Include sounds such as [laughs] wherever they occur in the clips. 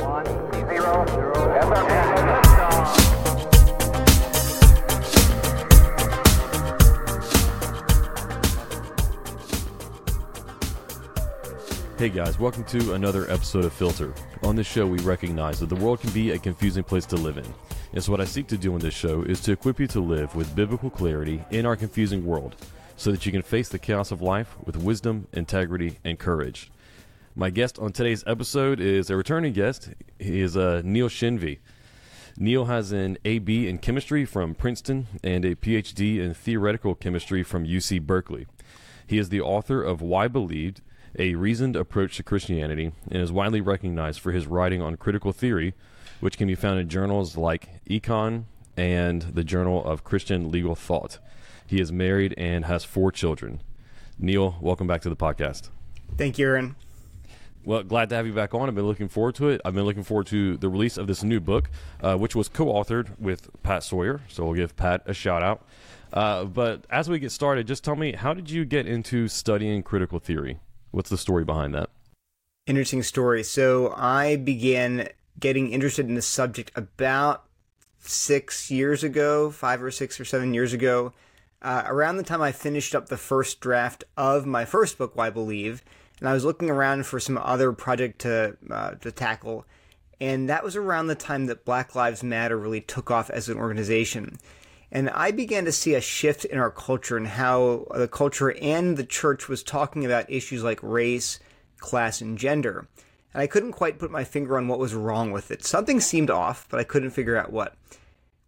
One, zero, zero. Hey guys, welcome to another episode of Filter. On this show, we recognize that the world can be a confusing place to live in. And so, what I seek to do in this show is to equip you to live with biblical clarity in our confusing world so that you can face the chaos of life with wisdom, integrity, and courage. My guest on today's episode is a returning guest. He is uh, Neil Shenvi. Neil has an AB in chemistry from Princeton and a PhD in theoretical chemistry from UC Berkeley. He is the author of Why Believed, a reasoned approach to Christianity, and is widely recognized for his writing on critical theory, which can be found in journals like Eikon and the Journal of Christian Legal Thought. He is married and has four children. Neil, welcome back to the podcast. Thank you, Aaron. Well, glad to have you back on. I've been looking forward to it. I've been looking forward to the release of this new book, uh, which was co-authored with Pat Sawyer. So we'll give Pat a shout out. Uh, but as we get started, just tell me, how did you get into studying critical theory? What's the story behind that? Interesting story. So I began getting interested in the subject about six years ago, five or six or seven years ago, uh, around the time I finished up the first draft of my first book, Why Believe, and I was looking around for some other project to uh, to tackle, and that was around the time that Black Lives Matter really took off as an organization. And I began to see a shift in our culture and how the culture and the church was talking about issues like race, class, and gender. And I couldn't quite put my finger on what was wrong with it. Something seemed off, but I couldn't figure out what.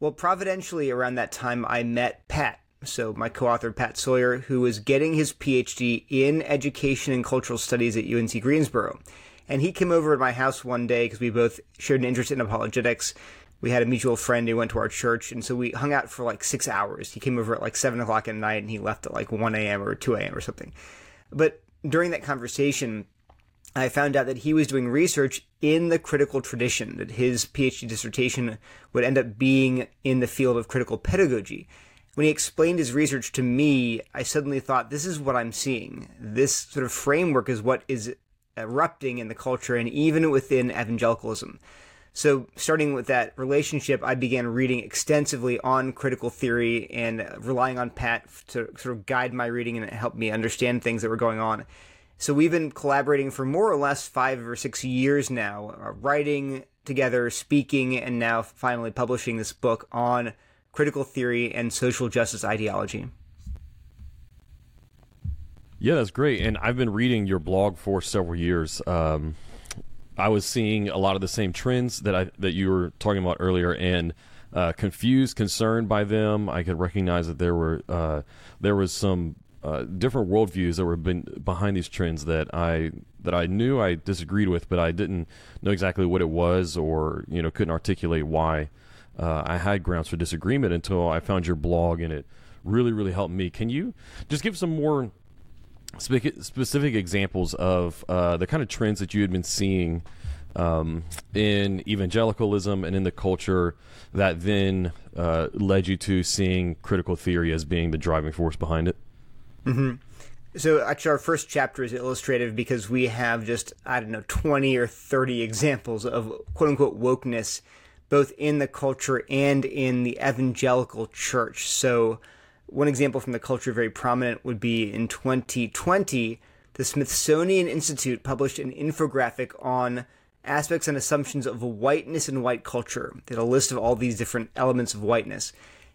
Well, providentially, around that time, I met Pat. So, my co author, Pat Sawyer, who was getting his PhD in education and cultural studies at UNC Greensboro. And he came over to my house one day because we both shared an interest in apologetics we had a mutual friend who went to our church, and so we hung out for like six hours. He came over at like seven o'clock at night, and he left at like one a.m. or two a.m. or something. But during that conversation, I found out that he was doing research in the critical tradition. That his PhD dissertation would end up being in the field of critical pedagogy. When he explained his research to me, I suddenly thought, this is what I'm seeing. This sort of framework is what is erupting in the culture and even within evangelicalism. So, starting with that relationship, I began reading extensively on critical theory and relying on Pat to sort of guide my reading and help me understand things that were going on. So, we've been collaborating for more or less five or six years now, uh, writing together, speaking, and now finally publishing this book on critical theory and social justice ideology. Yeah, that's great. And I've been reading your blog for several years. Um, I was seeing a lot of the same trends that I that you were talking about earlier, and uh, confused, concerned by them. I could recognize that there were uh, there was some uh, different worldviews that were been behind these trends that I that I knew I disagreed with, but I didn't know exactly what it was, or you know, couldn't articulate why uh, I had grounds for disagreement until I found your blog, and it really, really helped me. Can you just give some more specific examples of uh, the kind of trends that you had been seeing um, in evangelicalism and in the culture that then uh, led you to seeing critical theory as being the driving force behind it? Mm-hmm. So, actually, our first chapter is illustrative because we have just, I don't know, 20 or 30 examples of quote unquote wokeness, both in the culture and in the evangelical church. So, one example from the culture very prominent would be in 2020, the Smithsonian Institute published an infographic on aspects and assumptions of whiteness and white culture. They had a list of all these different elements of whiteness.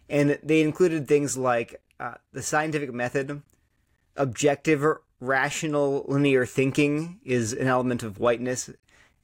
And they included things like uh, the scientific method, objective, rational, linear thinking is an element of whiteness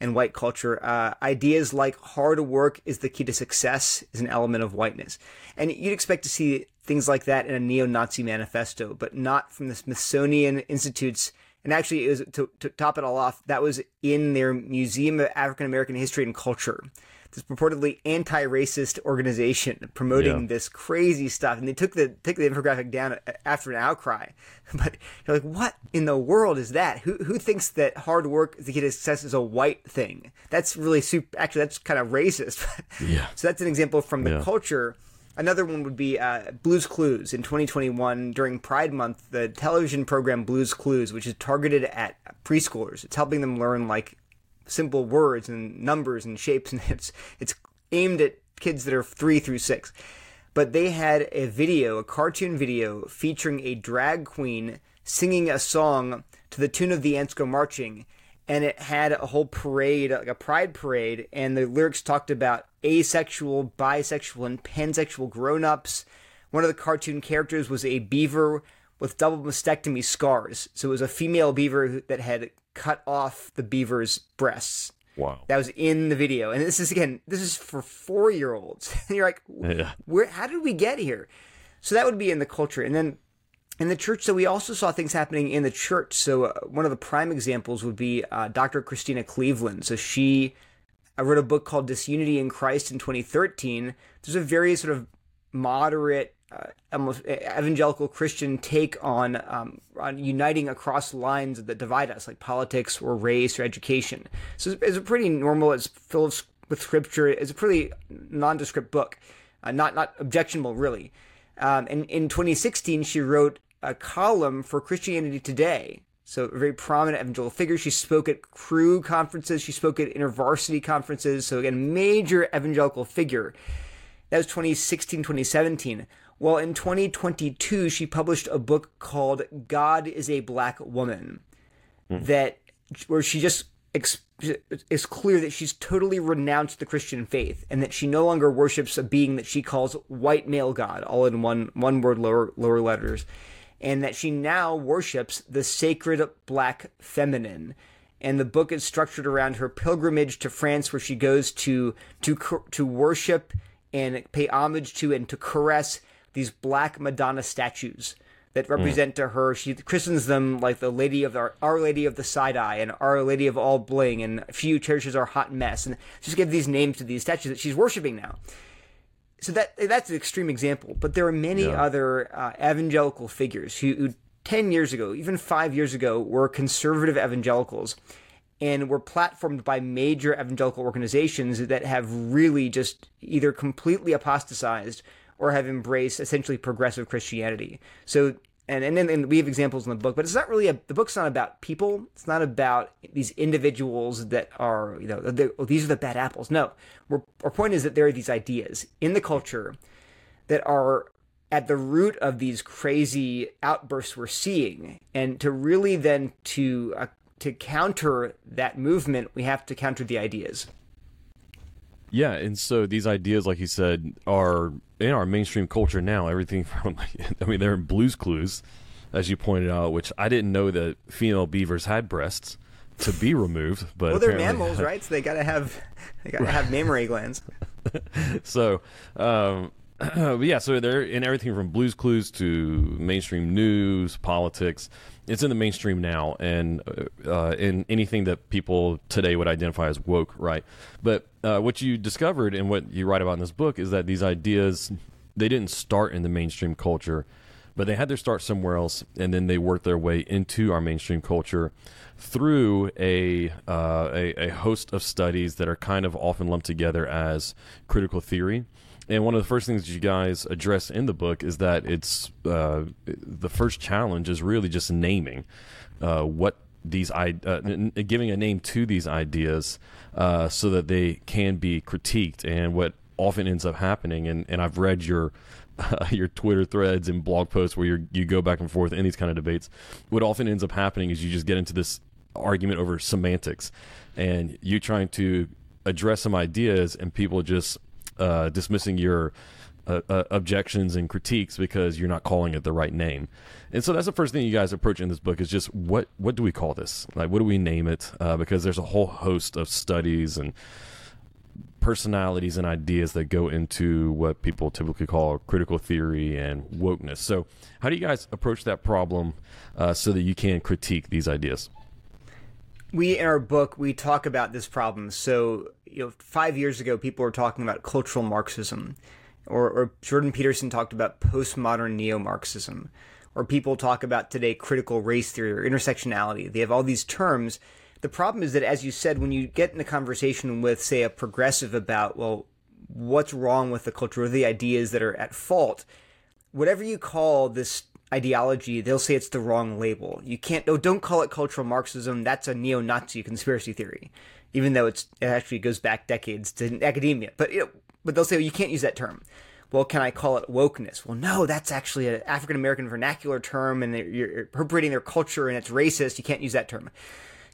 and white culture. Uh, ideas like hard work is the key to success is an element of whiteness. And you'd expect to see things like that in a neo-Nazi manifesto, but not from the Smithsonian Institute's. And actually, it was to, to top it all off, that was in their Museum of African American History and Culture. This purportedly anti-racist organization promoting Yeah. this crazy stuff, and they took the took the infographic down after an outcry. [laughs] But you're like, what in the world is that? Who who thinks that hard work to get success is a white thing? That's really super. Actually, that's kind of racist. [laughs] Yeah. So that's an example from the Yeah. culture. Another one would be uh, Blues Clues in 2021 during Pride Month. The television program Blues Clues, which is targeted at preschoolers, it's helping them learn like simple words and numbers and shapes, and it's it's aimed at kids that are three through six. But they had a video, a cartoon video featuring a drag queen singing a song to the tune of the Ants Go Marching, and it had a whole parade, like a pride parade, and the lyrics talked about asexual, bisexual, and pansexual grown-ups. One of the cartoon characters was a beaver with double mastectomy scars. So it was a female beaver that had cut off the beaver's breasts. Wow. That was in the video. And this is again, this is for 4-year-olds. [laughs] And you're like, Yeah. where how did we get here? So that would be in the culture. And then in the church, so we also saw things happening in the church. So uh, one of the prime examples would be uh, Dr. Christena Cleveland. So she I wrote a book called Disunity in Christ in 2013. There's a very sort of moderate, uh, almost evangelical Christian take on um, on uniting across lines that divide us, like politics or race or education. So it's, it's a pretty normal. It's full of, with scripture. It's a pretty nondescript book, uh, not not objectionable really. Um, and in 2016, she wrote a column for Christianity Today. So a very prominent evangelical figure. She spoke at Cru conferences. She spoke at intervarsity conferences. So again, major evangelical figure. That was 2016, 2017. Well, in 2022, she published a book called God is a Black Woman hmm. that where she just ex- is clear that she's totally renounced the Christian faith and that she no longer worships a being that she calls white male God, all in one one word lower lower letters, and that she now worships the sacred black feminine. And the book is structured around her pilgrimage to France, where she goes to to to worship and pay homage to and to caress these black Madonna statues that represent to her. She christens them like the Lady of the Our Lady of the Side Eye and Our Lady of All Bling, and a few churches are Hot Mess, and just give these names to these statues that she's worshiping now. So that that's an extreme example, but there are many other uh, evangelical figures who, who ten years ago, even five years ago, were conservative evangelicals. And were platformed by major evangelical organizations that have really just either completely apostatized or have embraced essentially progressive Christianity. So, and and then and we have examples in the book, but it's not really a the book's not about people. It's not about these individuals that are you know oh, these are the bad apples. No, We're, our point is that there are these ideas in the culture that are at the root of these crazy outbursts we're seeing, and to really then to uh, to counter that movement, we have to counter the ideas. Yeah, and so these ideas, like you said, are in our mainstream culture now. Everything [laughs] from, I mean, they're in Blue's Clues, as you pointed out, which I didn't know that female beavers had breasts to be [laughs] removed. But Well, they're mammals, [laughs] right? So they gotta have they gotta have mammary glands. so um [clears throat] yeah so they're in everything from blues clues to mainstream news politics it's in the mainstream now and uh, in anything that people today would identify as woke right but uh, what you discovered and what you write about in this book is that these ideas they didn't start in the mainstream culture but they had their start somewhere else and then they worked their way into our mainstream culture through a, uh, a a host of studies that are kind of often lumped together as critical theory. And one of the first things you guys address in the book is that it's uh, the first challenge is really just naming uh, what these uh, n- giving a name to these ideas uh, so that they can be critiqued. And what often ends up happening, and, and I've read your uh, [laughs] your Twitter threads and blog posts where you you go back and forth in these kind of debates. What often ends up happening is you just get into this argument over semantics, and you trying to address some ideas, and people just uh, dismissing your uh, uh, objections and critiques because you're not calling it the right name. And so that's the first thing you guys approach in this book is just what what do we call this? Like what do we name it? Uh, because there's a whole host of studies and personalities and ideas that go into what people typically call critical theory and wokeness. So how do you guys approach that problem uh, so that you can critique these ideas? we in our book we talk about this problem. So you know, five years ago, people were talking about cultural Marxism, or, or Jordan Peterson talked about postmodern neo-Marxism, or people talk about today critical race theory or intersectionality. They have all these terms. The problem is that, as you said, when you get in a conversation with, say, a progressive about, well, what's wrong with the culture, or the ideas that are at fault, whatever you call this ideology, they'll say it's the wrong label. You can't, oh, don't call it cultural Marxism. That's a neo-Nazi conspiracy theory, even though it's, it actually goes back decades to academia. But, you know, but they'll say, well, you can't use that term. Well, can I call it wokeness? Well, no, that's actually an African American vernacular term and you're appropriating their culture and it's racist. You can't use that term.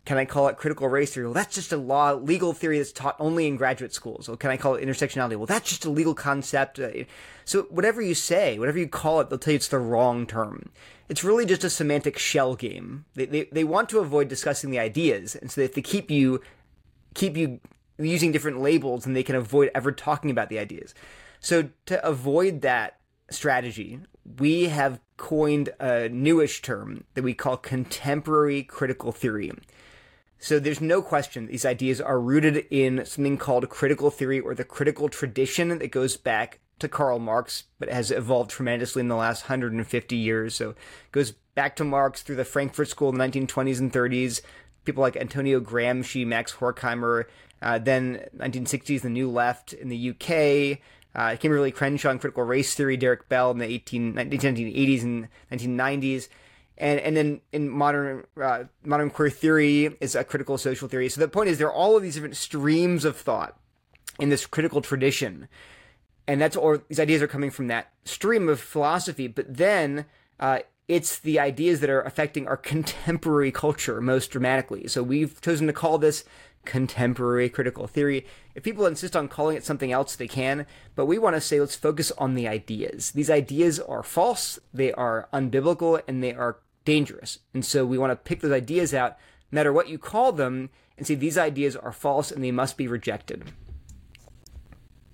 Can I call it critical race theory? Well, that's just a law, legal theory that's taught only in graduate schools. Well, can I call it intersectionality? Well, that's just a legal concept. Uh, so whatever you say, whatever you call it, they'll tell you it's the wrong term. It's really just a semantic shell game. They, they, they want to avoid discussing the ideas. And so if they keep you, keep you using different labels and they can avoid ever talking about the ideas. So to avoid that strategy, we have coined a newish term that we call contemporary critical theory. So there's no question these ideas are rooted in something called critical theory or the critical tradition that goes back to Karl Marx, but has evolved tremendously in the last 150 years. So it goes back to Marx through the Frankfurt School in the 1920s and 30s. People like Antonio Gramsci, Max Horkheimer, uh, then 1960s, the New Left in the UK, uh, Kimberlé Crenshaw on critical race theory, Derrick Bell in the 18, 1980s and 1990s and and then in modern uh, modern queer theory is a critical social theory. So the point is there are all of these different streams of thought in this critical tradition, and that's or these ideas are coming from that stream of philosophy. But then uh, it's the ideas that are affecting our [laughs] contemporary culture most dramatically. So we've chosen to call this contemporary critical theory. If people insist on calling it something else, they can, but we want to say let's focus on the ideas. These ideas are false, they are unbiblical, and they are dangerous. And so we want to pick those ideas out, no matter what you call them, and say these ideas are false and they must be rejected.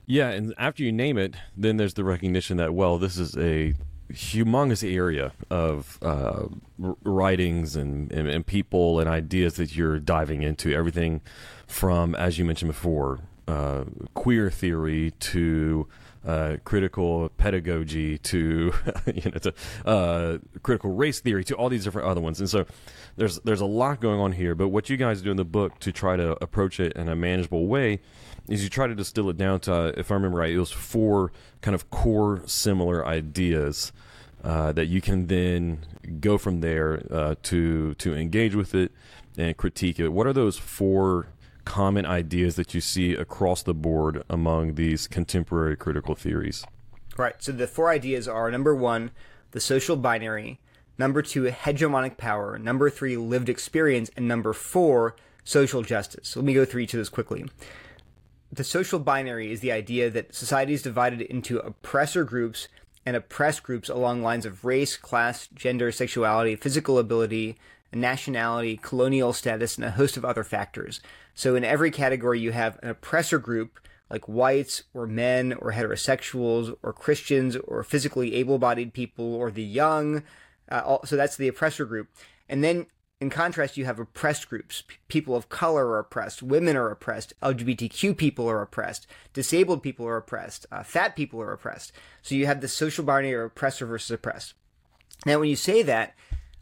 Yeah, and after you name it, then there's the recognition that well, this is a humongous area of uh, writings and, and, and, people and ideas that you're diving into. Everything from, as you mentioned before, uh, queer theory to uh, critical pedagogy to [laughs] you know to uh, critical race theory to all these different other ones. And so there's there's a lot going on here. But what you guys do in the book to try to approach it in a manageable way is you try to distill it down to, uh, if I remember right, it was four kind of core similar ideas. Uh, that you can then go from there uh, to to engage with it and critique it. What are those four common ideas that you see across the board among these contemporary critical theories? Right. So the four ideas are number one, the social binary, number two, hegemonic power, number three, lived experience, and number four, social justice. So let me go through each of those quickly. The social binary is the idea that society is divided into oppressor groups and oppressed groups along lines of race, class, gender, sexuality, physical ability, nationality, colonial status, and a host of other factors. So in every category, you have an oppressor group like whites or men or heterosexuals or Christians or physically able-bodied people or the young. Uh, so that's the oppressor group. And then in contrast, you have oppressed groups. P- people of color are oppressed. Women are oppressed. LGBTQ people are oppressed. Disabled people are oppressed. Uh, fat people are oppressed. So you have the social binary of oppressor versus oppressed. Now, when you say that,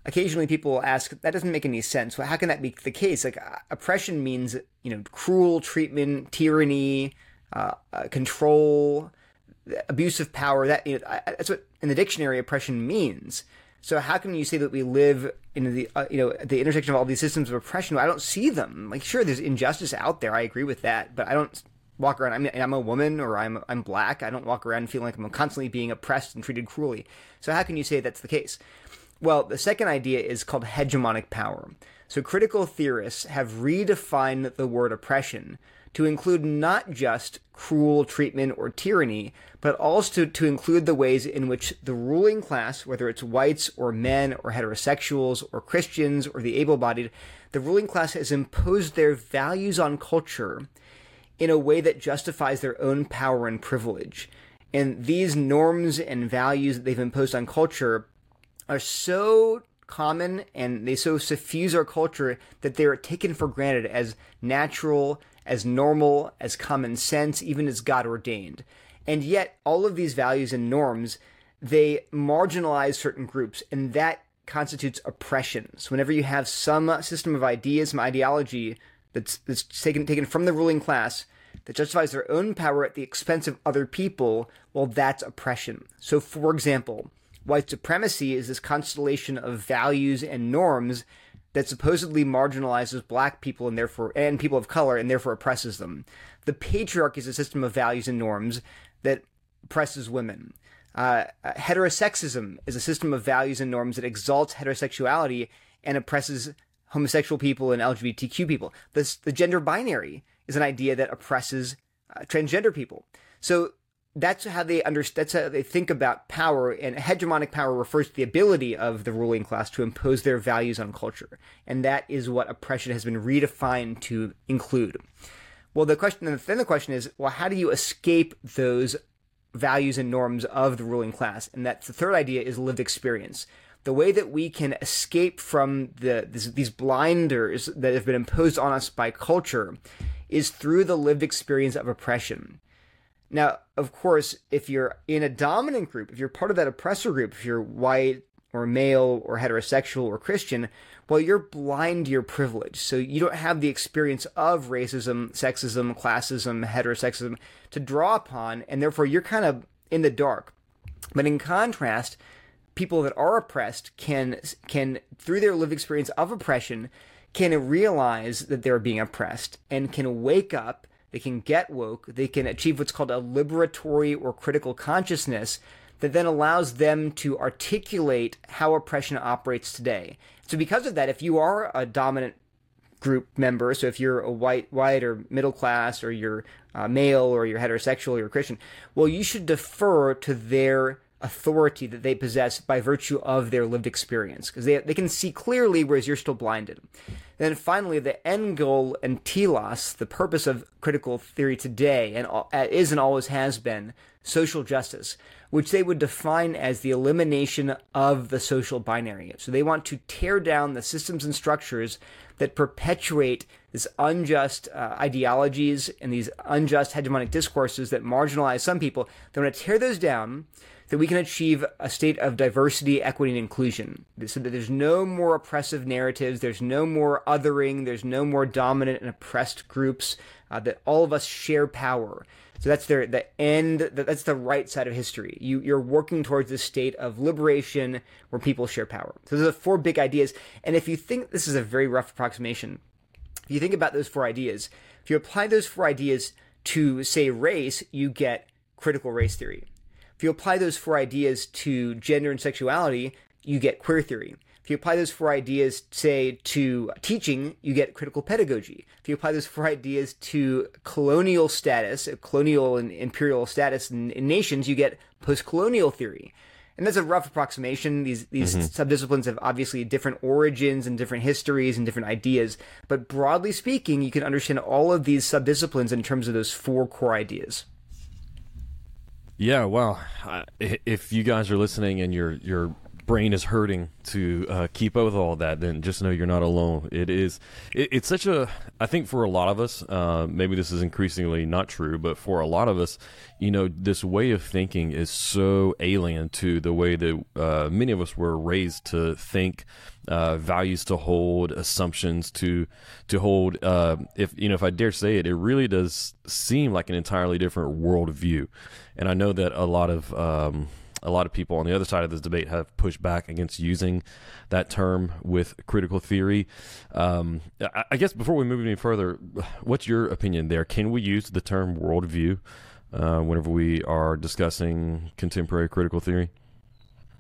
occasionally people will ask, that doesn't make any sense. Well, how can that be the case? Like, uh, oppression means, you know, cruel treatment, tyranny, uh, uh, control, abuse of power. That you know, that's what in the dictionary oppression means. So how can you say that we live in the uh, you know the intersection of all these systems of oppression? I don't see them. Like, sure, there's injustice out there. I agree with that, but I don't walk around. I'm, I'm a woman or I'm I'm black. I don't walk around feeling like I'm constantly being oppressed and treated cruelly. So how can you say that's the case? Well, the second idea is called hegemonic power. So critical theorists have redefined the word oppression to include not just cruel treatment or tyranny, but also to, include the ways in which the ruling class, whether it's whites or men or heterosexuals or Christians or the able bodied, the ruling class has imposed their values on culture in a way that justifies their own power and privilege. And these norms and values that they've imposed on culture are so common and they so suffuse our culture that they're taken for granted as natural, as normal, as common sense, even as God ordained. And yet, all of these values and norms, they marginalize certain groups, and that constitutes oppression. So whenever you have some system of ideas, some ideology that's, that's taken, taken from the ruling class that justifies their own power at the expense of other people, well, that's oppression. So, for example, white supremacy is this constellation of values and norms that supposedly marginalizes black people and therefore and people of color and therefore oppresses them. The patriarchy is a system of values and norms that oppresses women. Uh, heterosexism is a system of values and norms that exalts heterosexuality and oppresses homosexual people and LGBTQ people. This, the gender binary is an idea that oppresses uh, transgender people. So that's how they understand. That's how they think about power. And hegemonic power refers to the ability of the ruling class to impose their values on culture, and that is what oppression has been redefined to include. Well, the question then the question is, well, how do you escape those values and norms of the ruling class? And that's the third idea is lived experience. The way that we can escape from the this, these blinders that have been imposed on us by culture is through the lived experience of oppression. Now, of course, if you're in a dominant group, if you're part of that oppressor group, if you're white or male or heterosexual or Christian, well, you're blind to your privilege. So you don't have the experience of racism, sexism, classism, heterosexism to draw upon, and therefore you're kind of in the dark. But in contrast, people that are oppressed can can through their lived experience of oppression can realize that they're being oppressed and can wake up they can get woke, they can achieve what's called a liberatory or critical consciousness that then allows them to articulate how oppression operates today. So because of that, if you are a dominant group member, so if you're a white, white or middle class, or you're uh, male, or you're heterosexual, or you're Christian, well, you should defer to their authority that they possess by virtue of their lived experience because they, they can see clearly whereas you're still blinded. Then finally, the end goal and telos, the purpose of critical theory today and is and always has been social justice, which they would define as the elimination of the social binary. So they want to tear down the systems and structures that perpetuate this unjust uh, ideologies and these unjust hegemonic discourses that marginalize some people. They want to tear those down that we can achieve a state of diversity, equity, and inclusion. So that there's no more oppressive narratives, there's no more othering, there's no more dominant and oppressed groups, uh, that all of us share power. So that's their the end. That's the right side of history. You you're working towards this state of liberation where people share power. So those are four big ideas. And if you think this is a very rough approximation, if you think about those four ideas, if you apply those four ideas to say race, you get critical race theory. If you apply those four ideas to gender and sexuality, you get queer theory. If you apply those four ideas, say, to teaching, you get critical pedagogy. If you apply those four ideas to colonial status, colonial and imperial status in, in nations, you get post-colonial theory. And that's a rough approximation. These these mm-hmm. subdisciplines have obviously different origins and different histories and different ideas. But broadly speaking, you can understand all of these subdisciplines in terms of those four core ideas. Yeah, well, if you guys are listening and your your brain is hurting to uh, keep up with all that, then just know you're not alone. It is. It, it's such a. I think for a lot of us, uh, maybe this is increasingly not true, but for a lot of us, you know, this way of thinking is so alien to the way that uh, many of us were raised to think. Uh, values to hold, assumptions to to hold. Uh, if you know, if I dare say it, it really does seem like an entirely different worldview. And I know that a lot of um, a lot of people on the other side of this debate have pushed back against using that term with critical theory. Um, I, guess before we move any further, what's your opinion there? Can we use the term worldview uh, whenever we are discussing contemporary critical theory?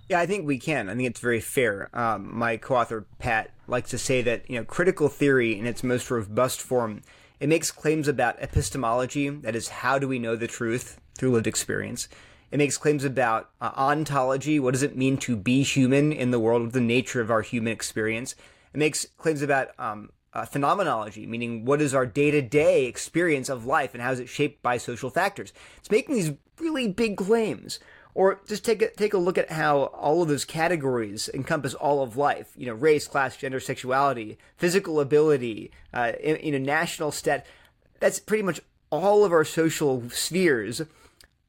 Yeah, I think we can. I think it's very fair. Um, my co-author Pat likes to say that you know critical theory in its most robust form it makes claims about epistemology, that is, how do we know the truth through lived experience. It makes claims about uh, ontology, what does it mean to be human in the world of the nature of our human experience. It makes claims about um, uh, phenomenology, meaning what is our day to day experience of life and how is it shaped by social factors. It's making these really big claims. Or just take a, take a look at how all of those categories encompass all of life. You know, race, class, gender, sexuality, physical ability, uh, you know, national stat. That's pretty much all of our social spheres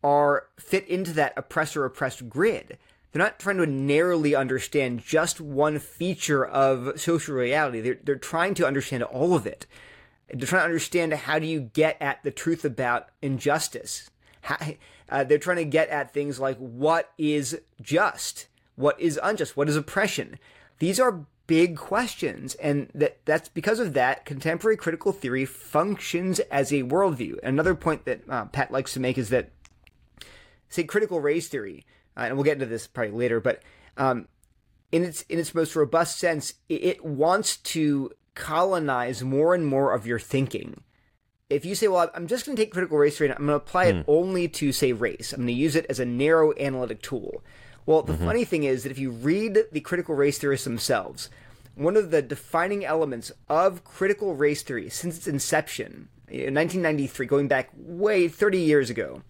are fit into that oppressor oppressed grid. They're not trying to narrowly understand just one feature of social reality. They're, they're trying to understand all of it. They're trying to understand how do you get at the truth about injustice. How, uh, they're trying to get at things like what is just, What is unjust? What is oppression? These are big questions, and that that's because of that. Contemporary critical theory functions as a worldview. Another point that uh, Pat likes to make is that, say, critical race theory, uh, and we'll get into this probably later, but um, in its in its most robust sense, it, it wants to colonize more and more of your thinking. If you say, "Well, I'm just going to take critical race theory and I'm going to apply it only to say race," I'm going to use it as a narrow analytic tool. Well, the funny thing is that if you read the critical race theorists themselves, one of the defining elements of critical race theory since its inception in 1993, going back way 30 years ago,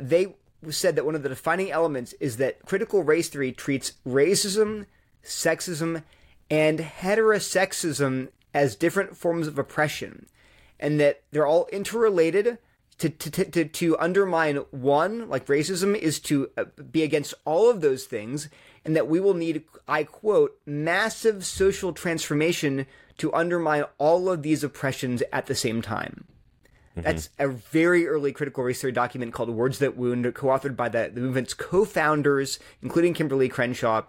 they said that one of the defining elements is that critical race theory treats racism, sexism, and heterosexism as different forms of oppression, and that they're all interrelated. To, to, to, to undermine one, like racism, is to uh, be against all of those things, and that we will need, I quote, massive social transformation to undermine all of these oppressions at the same time. That's a very early critical race document called Words That Wound, co authored by the, the movement's co founders, including Kimberlé Crenshaw.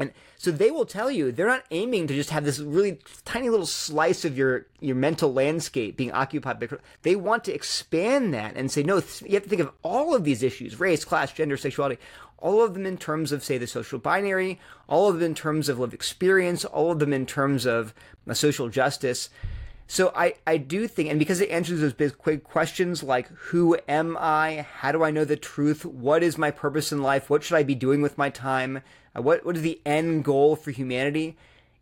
And so they will tell you they're not aiming to just have this really tiny little slice of your, your mental landscape being occupied by. They want to expand that and say, no, you have to think of all of these issues race, class, gender, sexuality all of them in terms of, say, the social binary, all of them in terms of lived experience, all of them in terms of uh, social justice. So I, I do think, and because it answers those big quick questions like who am I? How do I know the truth? What is my purpose in life? What should I be doing with my time? Uh, what what is the end goal for humanity?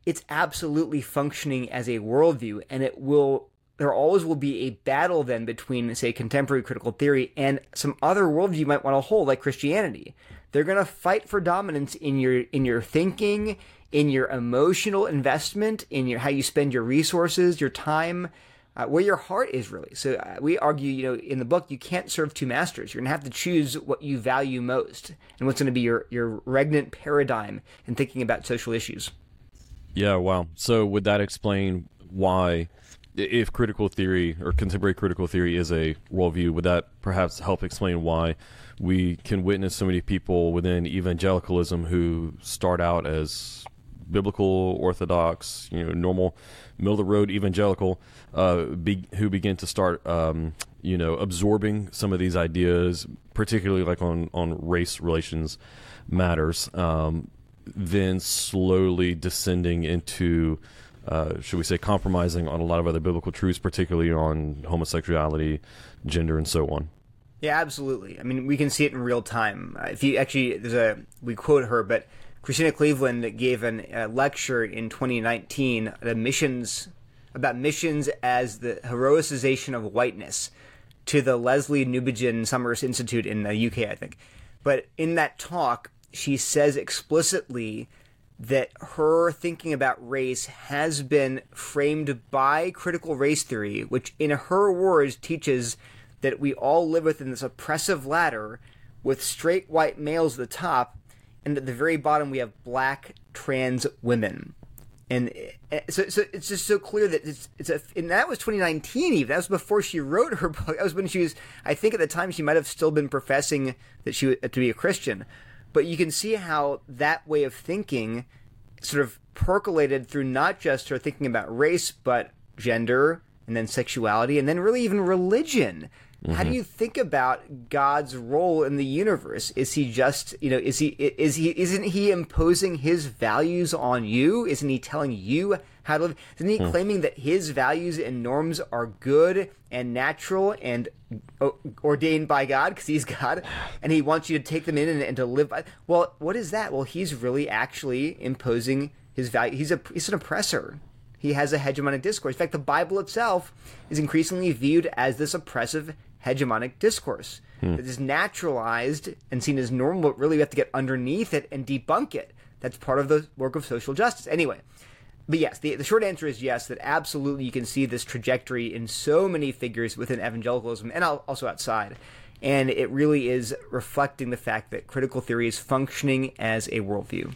It's absolutely functioning as a worldview, and it will. There always will be a battle then between, say, contemporary critical theory and some other worldview you might want to hold, like Christianity. They're going to fight for dominance in your in your thinking, in your emotional investment, in your how you spend your resources, your time, uh, where your heart is really. So uh, we argue, you know, in the book, you can't serve two masters. You're going to have to choose what you value most and what's going to be your your regnant paradigm in thinking about social issues. Yeah, wow. So would that explain why, if critical theory or contemporary critical theory is a worldview, would that perhaps help explain why we can witness so many people within evangelicalism who start out as biblical, orthodox, you know, normal, middle of the road evangelical, uh, be, who begin to start, um, you know, absorbing some of these ideas, particularly like on on race relations matters, um, then slowly descending into, uh, should we say, compromising on a lot of other biblical truths, particularly on homosexuality, gender, and so on. Yeah, absolutely. I mean, we can see it in real time. Uh, if you actually, there's a we quote her, but Christena Cleveland gave a lecture in 2019 at missions about missions as the heroicization of whiteness to the Lesslie Newbigin Summers Institute in the UK, I think. But in that talk, she says explicitly that her thinking about race has been framed by critical race theory, which, in her words, teaches that we all live within this oppressive ladder with straight white males at the top, and at the very bottom we have black trans women. And uh, so, so it's just so clear that it's it's a and that was 2019 even that was before she wrote her [laughs] book that was when she was I think at the time she might have still been professing that she to be a Christian, but you can see how that way of thinking sort of percolated through not just her thinking about race but gender and then sexuality and then really even religion. How do mm-hmm. you think about God's role in the universe? Is he just, you know, is he is he isn't he imposing his values on you? Isn't he telling you how to live? Isn't he hmm. claiming that his values and norms are good and natural and ordained by God because he's God, [sighs] and he wants you to take them in and, and to live by? Well, what is that? Well, he's really actually imposing his value. He's a he's an oppressor. He has a hegemonic discourse. In fact, the Bible itself is increasingly viewed as this oppressive hegemonic discourse that is naturalized and seen as normal, but really we have to get underneath it and debunk it. That's part of the work of social justice. Anyway, but yes, the, the short answer is yes, that absolutely you can see this trajectory in so many figures within evangelicalism and also outside. And it really is reflecting the fact that critical theory is functioning as a worldview.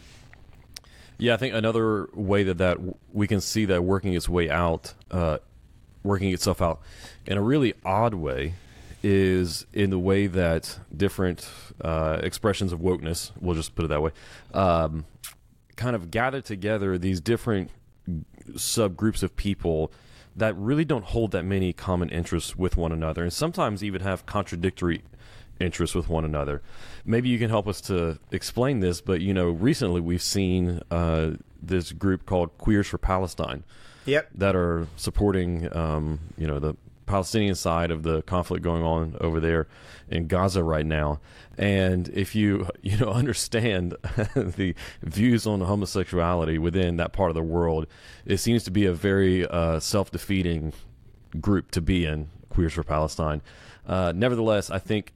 Yeah, I think another way that that we can see that working its way out, uh, working itself out in a really odd way, is in the way that different uh, expressions of wokeness, we'll just put it that way, um, kind of gather together these different subgroups of people that really don't hold that many common interests with one another, and sometimes even have contradictory interests with one another. Maybe you can help us to explain this, but you know, recently we've seen uh, this group called Queers for Palestine Yep. that are supporting, um, you know, the Palestinian side of the conflict going on over there in Gaza right now. And if you, [laughs] you know, understand [laughs] the views on homosexuality within that part of the world, it seems to be a very uh, self-defeating group to be in, Queers for Palestine. Uh, nevertheless, I think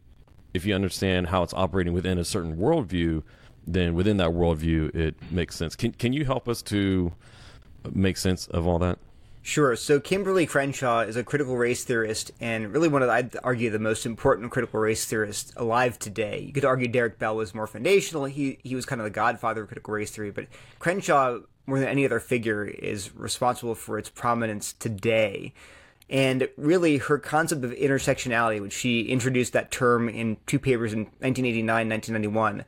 if you understand how it's operating within a certain worldview, then within that worldview, it makes sense. Can can you help us to make sense of all that? Sure. So Kimberlé Crenshaw is a critical race theorist and really one of, the, I'd argue, the most important critical race theorists alive today. You could argue Derrick Bell was more foundational. He, he was kind of the godfather of critical race theory, but Crenshaw, more than any other figure, is responsible for its prominence today. And really, her concept of intersectionality, which she introduced that term in two papers in 1989, 1991.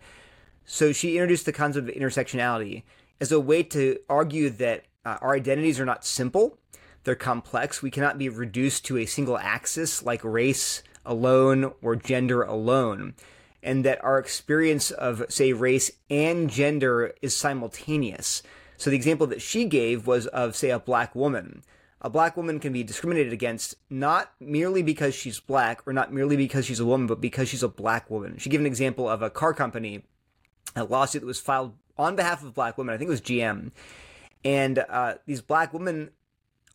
So she introduced the concept of intersectionality as a way to argue that uh, our identities are not simple, they're complex. We cannot be reduced to a single axis like race alone or gender alone. And that our experience of, say, race and gender is simultaneous. So the example that she gave was of, say, a black woman. A black woman can be discriminated against not merely because she's black or not merely because she's a woman, but because she's a black woman. She gave an example of a car company, a lawsuit that was filed on behalf of black women. I think it was GM. And uh, these black women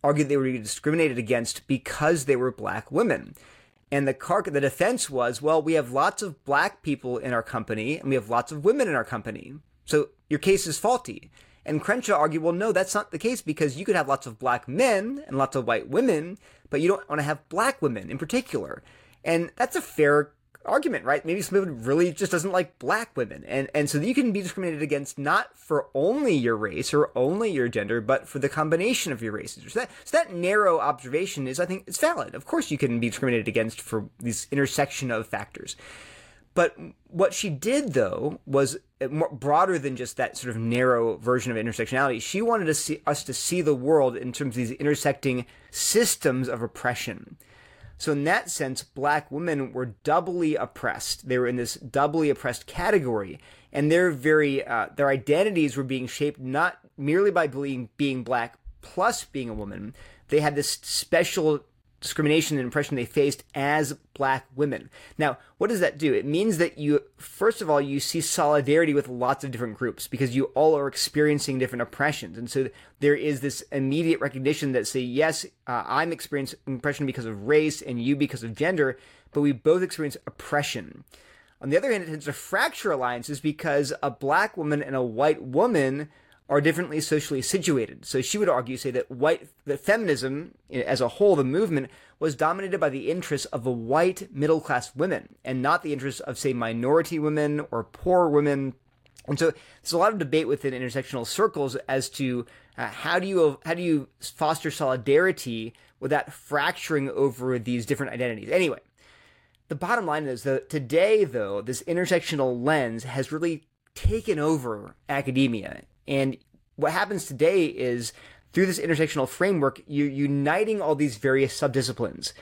argued they were discriminated against because they were black women. And the car, the defense was, well, we have lots of black people in our company and we have lots of women in our company. So your case is faulty. And Crenshaw argued, well, no, that's not the case because you could have lots of black men and lots of white women, but you don't want to have black women in particular. And that's a fair argument, right? Maybe someone really just doesn't like black women. And and so you can be discriminated against not for only your race or only your gender, but for the combination of your races. So that, so that narrow observation is, I think, it's valid. Of course you can be discriminated against for this intersection of factors. But what she did, though, was broader than just that sort of narrow version of intersectionality. She wanted to see, us to see the world in terms of these intersecting systems of oppression. So in that sense, black women were doubly oppressed. They were in this doubly oppressed category, and their very uh, their identities were being shaped not merely by being being black plus being a woman. They had this special discrimination and oppression they faced as black women. Now, what does that do? It means that you, first of all, you see solidarity with lots of different groups because you all are experiencing different oppressions. And so there is this immediate recognition that say, yes, uh, I'm experiencing oppression because of race and you because of gender, but we both experience oppression. On the other hand, it tends to fracture alliances because a black woman and a white woman are differently socially situated. So she would argue, say that white that feminism as a whole, the movement was dominated by the interests of the white middle class women and not the interests of say minority women or poor women. And so there's a lot of debate within intersectional circles as to uh, how do you how do you foster solidarity without fracturing over these different identities. Anyway, the bottom line is that today, though, this intersectional lens has really taken over academia and what happens today is through this intersectional framework, you're uniting all these various subdisciplines.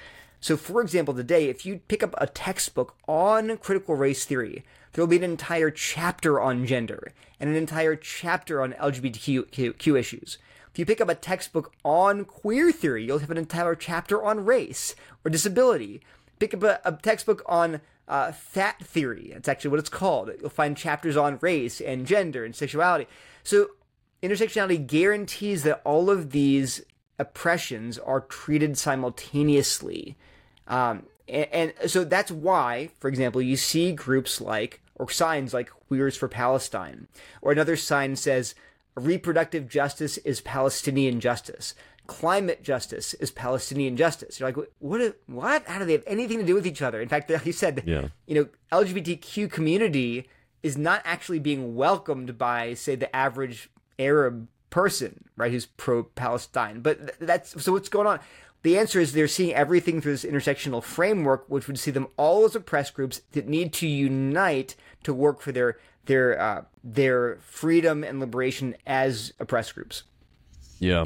So, for example, today, if you pick up a textbook on critical race theory, there will be an entire chapter on gender and an entire chapter on LGBTQ issues. If you pick up a textbook on queer theory, you'll have an entire chapter on race or disability. Pick up a, a textbook on uh, fat theory. That's actually what it's called. You'll find chapters on race and gender and sexuality. So intersectionality guarantees that all of these oppressions are treated simultaneously. Um, and, and, so that's why, for example, you see groups like, or signs like Queers for Palestine, or another sign says, reproductive justice is Palestinian justice. Climate justice is Palestinian justice. You're like, what? What? How do they have anything to do with each other? In fact, [laughs] like you said, yeah. you know, LGBTQ community is not actually being welcomed by, say, the average Arab person, right, who's pro Palestine. But that's so what's going on. The answer is they're seeing everything through this intersectional framework, which would see them all as oppressed groups that need to unite to work for their their uh, their freedom and liberation as oppressed groups. Yeah.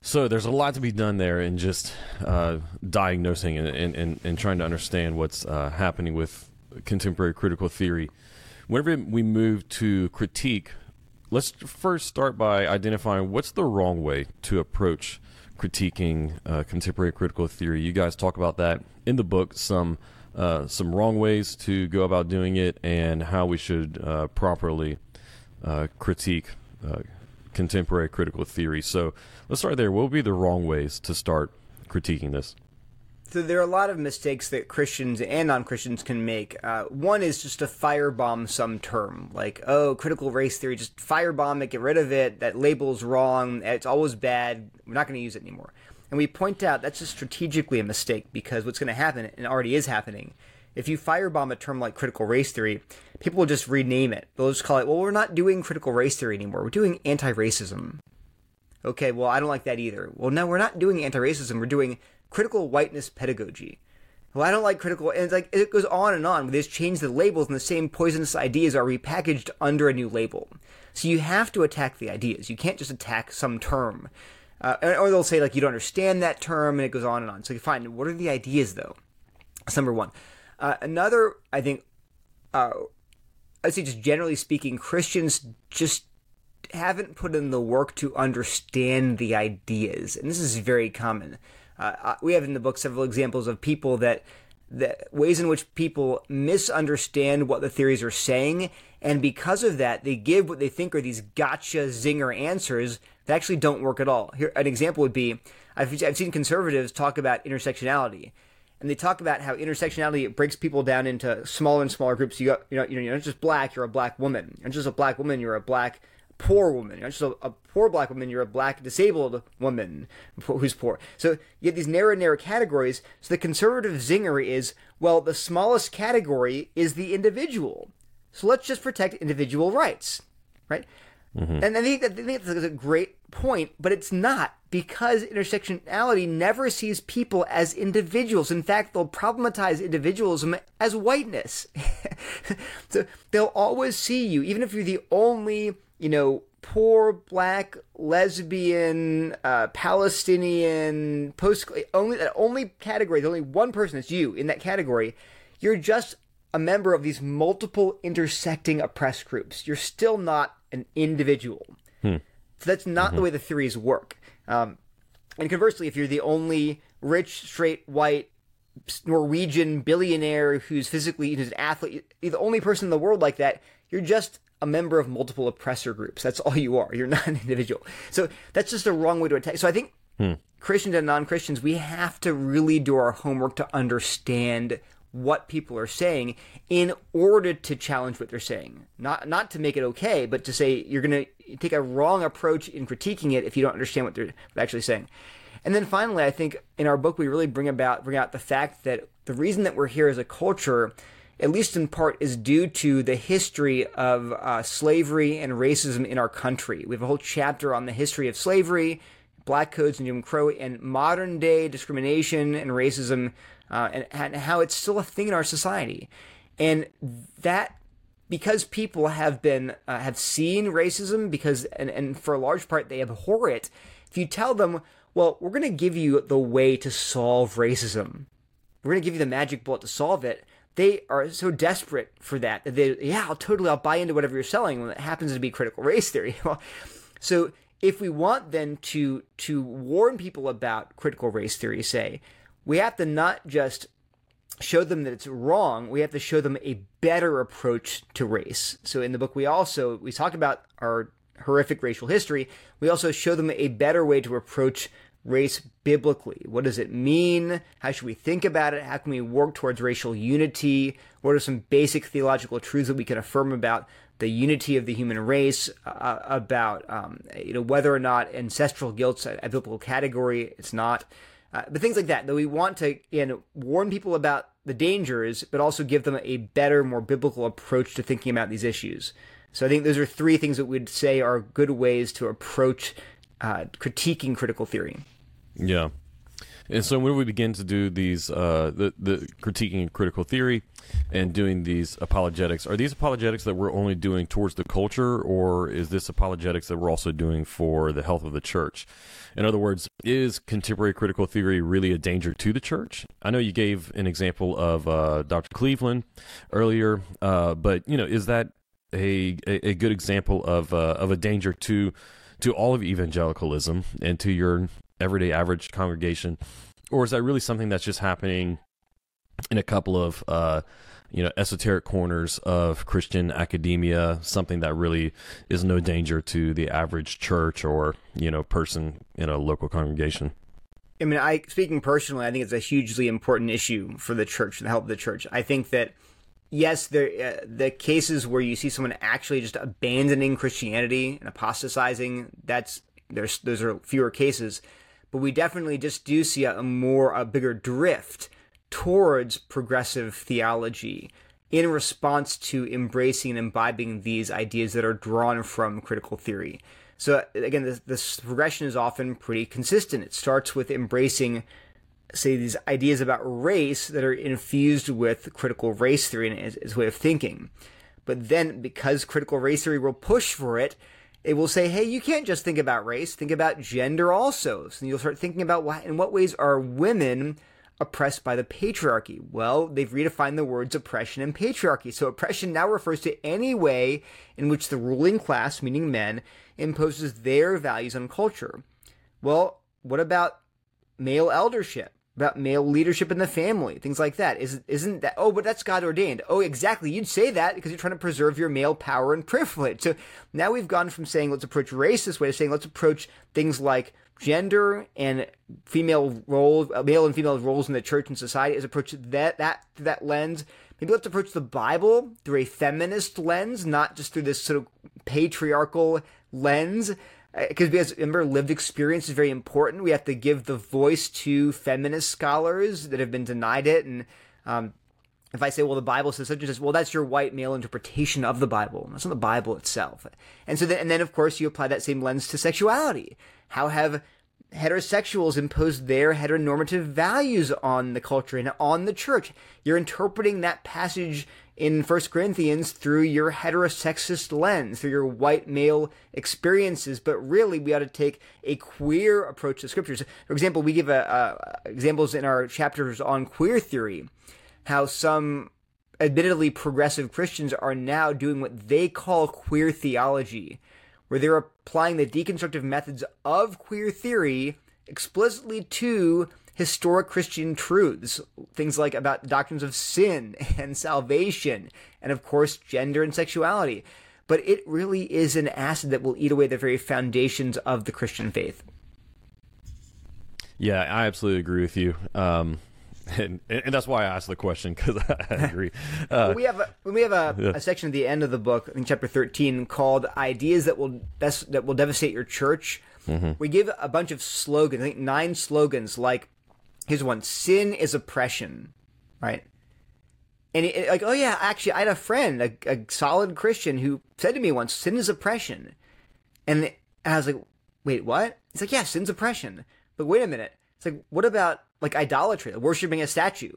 So there's a lot to be done there in just uh, diagnosing and, and, and, and trying to understand what's uh, happening with contemporary critical theory. Whenever we move to critique, let's first start by identifying what's the wrong way to approach critiquing uh, contemporary critical theory. You guys talk about that in the book, some uh, some wrong ways to go about doing it, and how we should uh, properly uh, critique contemporary critical theory. So let's start there. What would be the wrong ways to start critiquing this? So there are a lot of mistakes that Christians and non-Christians can make. Uh, one is just to firebomb some term, like oh, critical race theory. Just firebomb it, get rid of it. That label's wrong. It's always bad. We're not going to use it anymore. And we point out that's just strategically a mistake because what's going to happen, and already is happening, if you firebomb a term like critical race theory, people will just rename it. They'll just call it, well, we're not doing critical race theory anymore. We're doing anti-racism. Okay, well, I don't like that either. Well, no, we're not doing anti-racism. We're doing critical whiteness pedagogy. Well, I don't like critical, and it's like it goes on and on. They just change the labels, and the same poisonous ideas are repackaged under a new label. So you have to attack the ideas. You can't just attack some term, uh, or they'll say like you don't understand that term, and it goes on and on. So you find what are the ideas though? That's number one. Uh, another, I think, uh, I'd say just generally speaking, Christians just haven't put in the work to understand the ideas, and this is very common. Uh, we have in the book several examples of people that that ways in which people misunderstand what the theories are saying, and because of that, they give what they think are these gotcha zinger answers that actually don't work at all. Here, an example would be I've, I've seen conservatives talk about intersectionality, and they talk about how intersectionality breaks people down into smaller and smaller groups. You got, you know, you know, you're not just black, you're a black woman. You're not just a black woman, you're a black poor woman. You're not just a, a poor black woman, you're a black disabled woman who's poor. So you get these narrow, narrow categories. So the conservative zinger is, well, the smallest category is the individual. So let's just protect individual rights, right? Mm-hmm. And I think, that, I think that's a great point, but it's not because intersectionality never sees people as individuals. In fact, they'll problematize individualism as whiteness. [laughs] so they'll always see you, even if you're the only, you know, poor black lesbian uh, palestinian post only that only category there's only one person it's you in that category you're just a member of these multiple intersecting oppressed groups you're still not an individual hmm. so that's not mm-hmm. the way the theories work um, and conversely if you're the only rich straight white norwegian billionaire who's physically who's an athlete you're the only person in the world like that you're just a member of multiple oppressor groups. That's all you are. You're [laughs] not an individual. So that's just the wrong way to attack. So I think hmm. Christians and non Christians, we have to really do our homework to understand what people are saying in order to challenge what they're saying. Not not to make it okay, but to say you're going to take a wrong approach in critiquing it if you don't understand what they're actually saying. And then finally, I think in our book we really bring about bring out the fact that the reason that we're here as a culture at least in part, is due to the history of uh, slavery and racism in our country. We have a whole chapter on the history of slavery, black codes, and Jim Crow, and modern day discrimination and racism, uh, and, and how it's still a thing in our society. And that because people have been uh, have seen racism because and, and for a large part they abhor it if you tell them well we're going to give you the way to solve racism we're going to give you the magic bullet to solve it they are so desperate for that that they, yeah, I'll totally, I'll buy into whatever you're selling when it happens to be critical race theory. [laughs] so if we want then to to warn people about critical race theory, say, we have to not just show them that it's wrong, we have to show them a better approach to race. So in the book we also we talk about our horrific racial history, we also show them a better way to approach race biblically? What does it mean? How should we think about it? How can we work towards racial unity? What are some basic theological truths that we can affirm about the unity of the human race? Uh, about um, you know whether or not ancestral guilt's a, a biblical category? It's not. Uh, but things like that. That we want to again, warn people about the dangers, but also give them a better, more biblical approach to thinking about these issues. So I think those are three things that we'd say are good ways to approach uh, critiquing critical theory. Yeah. And so when we begin to do these, uh, the, the critiquing critical theory and doing these apologetics, are these apologetics that we're only doing towards the culture, or is this apologetics that we're also doing for the health of the church? In other words, is contemporary critical theory really a danger to the church? I know you gave an example of uh, Dr. Cleveland earlier, uh, but you know, is that a, a, good example of uh, of a danger to to all of evangelicalism and to your everyday average congregation, or is that really something that's just happening in a couple of uh, you know esoteric corners of Christian academia? Something that really is no danger to the average church or you know person in a local congregation. I mean, I speaking personally, I think it's a hugely important issue for the church, and the help of the church. I think that yes, there uh, the cases where you see someone actually just abandoning Christianity and apostatizing, that's there's those are fewer cases, but we definitely just do see a, a more a bigger drift towards progressive theology in response to embracing and imbibing these ideas that are drawn from critical theory. So uh, again, this, this progression is often pretty consistent. It starts with embracing say these ideas about race that are infused with critical race theory and its, way of thinking. But then, because critical race theory will push for it, it will say, "Hey, you can't just think about race; think about gender also." So you'll start thinking about why, in what ways are women oppressed by the patriarchy? Well, they've redefined the words oppression and patriarchy. So oppression now refers to any way in which the ruling class, meaning men, imposes their values on culture. Well, what about male eldership? About male leadership in the family, things like that. Is, isn't that, oh, but that's God ordained. Oh, exactly. You'd say that because you're trying to preserve your male power and privilege. So now we've gone from saying let's approach race this way to saying let's approach things like gender and female roles, uh, male and female roles in the church and society is approach that, that, that lens. Maybe let's approach the Bible through a feminist lens, not just through this sort of patriarchal lens because because remember lived experience is very important. We have to give the voice to feminist scholars that have been denied it, and um, if I say, well, the Bible says such and such, well, that's your white male interpretation of the Bible. That's not the Bible itself. And so then, and then of course, you apply that same lens to sexuality. How have heterosexuals imposed their heteronormative values on the culture and on the church? You're interpreting that passage in First Corinthians through your heterosexist lens, through your white male experiences, but really we ought to take a queer approach to scriptures. For example, we give a, a, examples in our chapters on queer theory, how some admittedly progressive Christians are now doing what they call queer theology, where they're applying the deconstructive methods of queer theory explicitly to historic Christian truths, things like about doctrines of sin [laughs] and salvation, and of course, gender and sexuality. But it really is an acid that will eat away the very foundations of the Christian faith. Yeah, I absolutely agree with you. Um, [laughs] and, and that's why I asked the question because [laughs] I agree. Uh, we have a, we have a, yeah. a, section at the end of the book in chapter thirteen called "Ideas that will best that will devastate your church." Mm-hmm. We give a bunch of slogans, I think nine slogans like Here's one: sin is oppression, right? And it, like, oh yeah, actually, I had a friend, a, a, solid Christian, who said to me once, "Sin is oppression," and, and I was like, "Wait, what?" He's like, "Yeah, sin's oppression." But wait a minute. It's like, what about like idolatry, like worshiping a statue?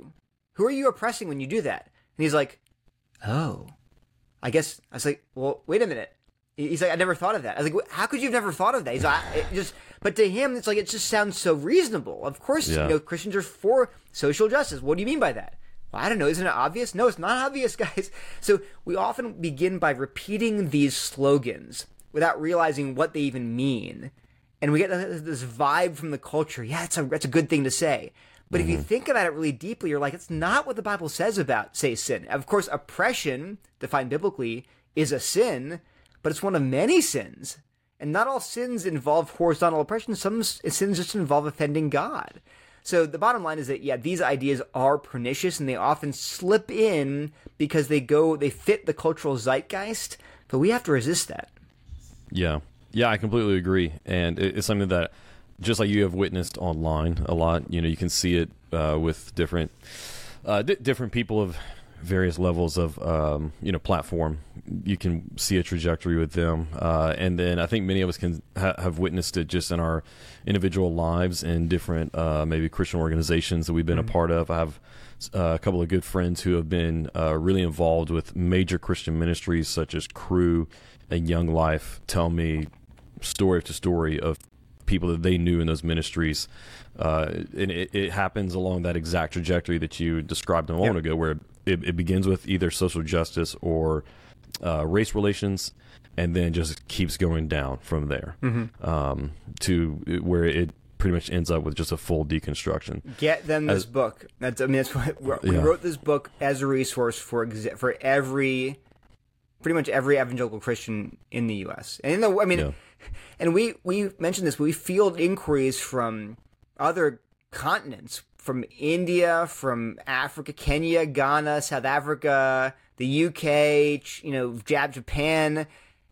Who are you oppressing when you do that? And he's like, "Oh, I guess." I was like, "Well, wait a minute." He's like, I never thought of that. I was like, how could you have never thought of that? He's like, just, but to him, it's like, it just sounds so reasonable. Of course, yeah. you know, Christians are for social justice. What do you mean by that? Well, I don't know. Isn't it obvious? No, it's not [laughs] obvious, guys. So we often begin by repeating these slogans without realizing what they even mean. And we get this vibe from the culture. Yeah, it's a, it's a good thing to say. But mm-hmm. if you mm-hmm. think about it really deeply, you're like, it's not what the Bible says about, say, sin. Of course, oppression, defined biblically, is a sin but it's one of many sins. And not all sins involve horizontal oppression. Some sins just involve offending God. So the bottom line is that yeah, these ideas are pernicious and they often slip in because they go they fit the cultural zeitgeist, but we have to resist that. Yeah. Yeah, I completely agree. And it's something that just like you have witnessed online a lot, you know, you can see it uh, with different uh, different people of various levels of um, you know platform, you can see a trajectory with them, uh, and then I think many of us can ha- have witnessed it just in our individual lives in different uh, maybe Christian organizations that we've been a part of. I have uh, a couple of good friends who have been uh, really involved with major Christian ministries such as Cru and Young Life. Tell me story after story of people that they knew in those ministries. Uh, and it, it, happens along that exact trajectory that you described a moment yep. ago, where it, it, begins with either social justice or uh, race relations, and then just keeps going down from there mm-hmm. um, to where it pretty much ends up with just a full deconstruction. Get them this as, book. That's I mean, that's what we yeah. wrote this book as a resource for for every, pretty much every evangelical Christian in the U.S. And in the, I mean. Yeah and we we mentioned this. We field inquiries from other continents, from India, from Africa, Kenya, Ghana, South Africa, the UK, you know, Jab Japan,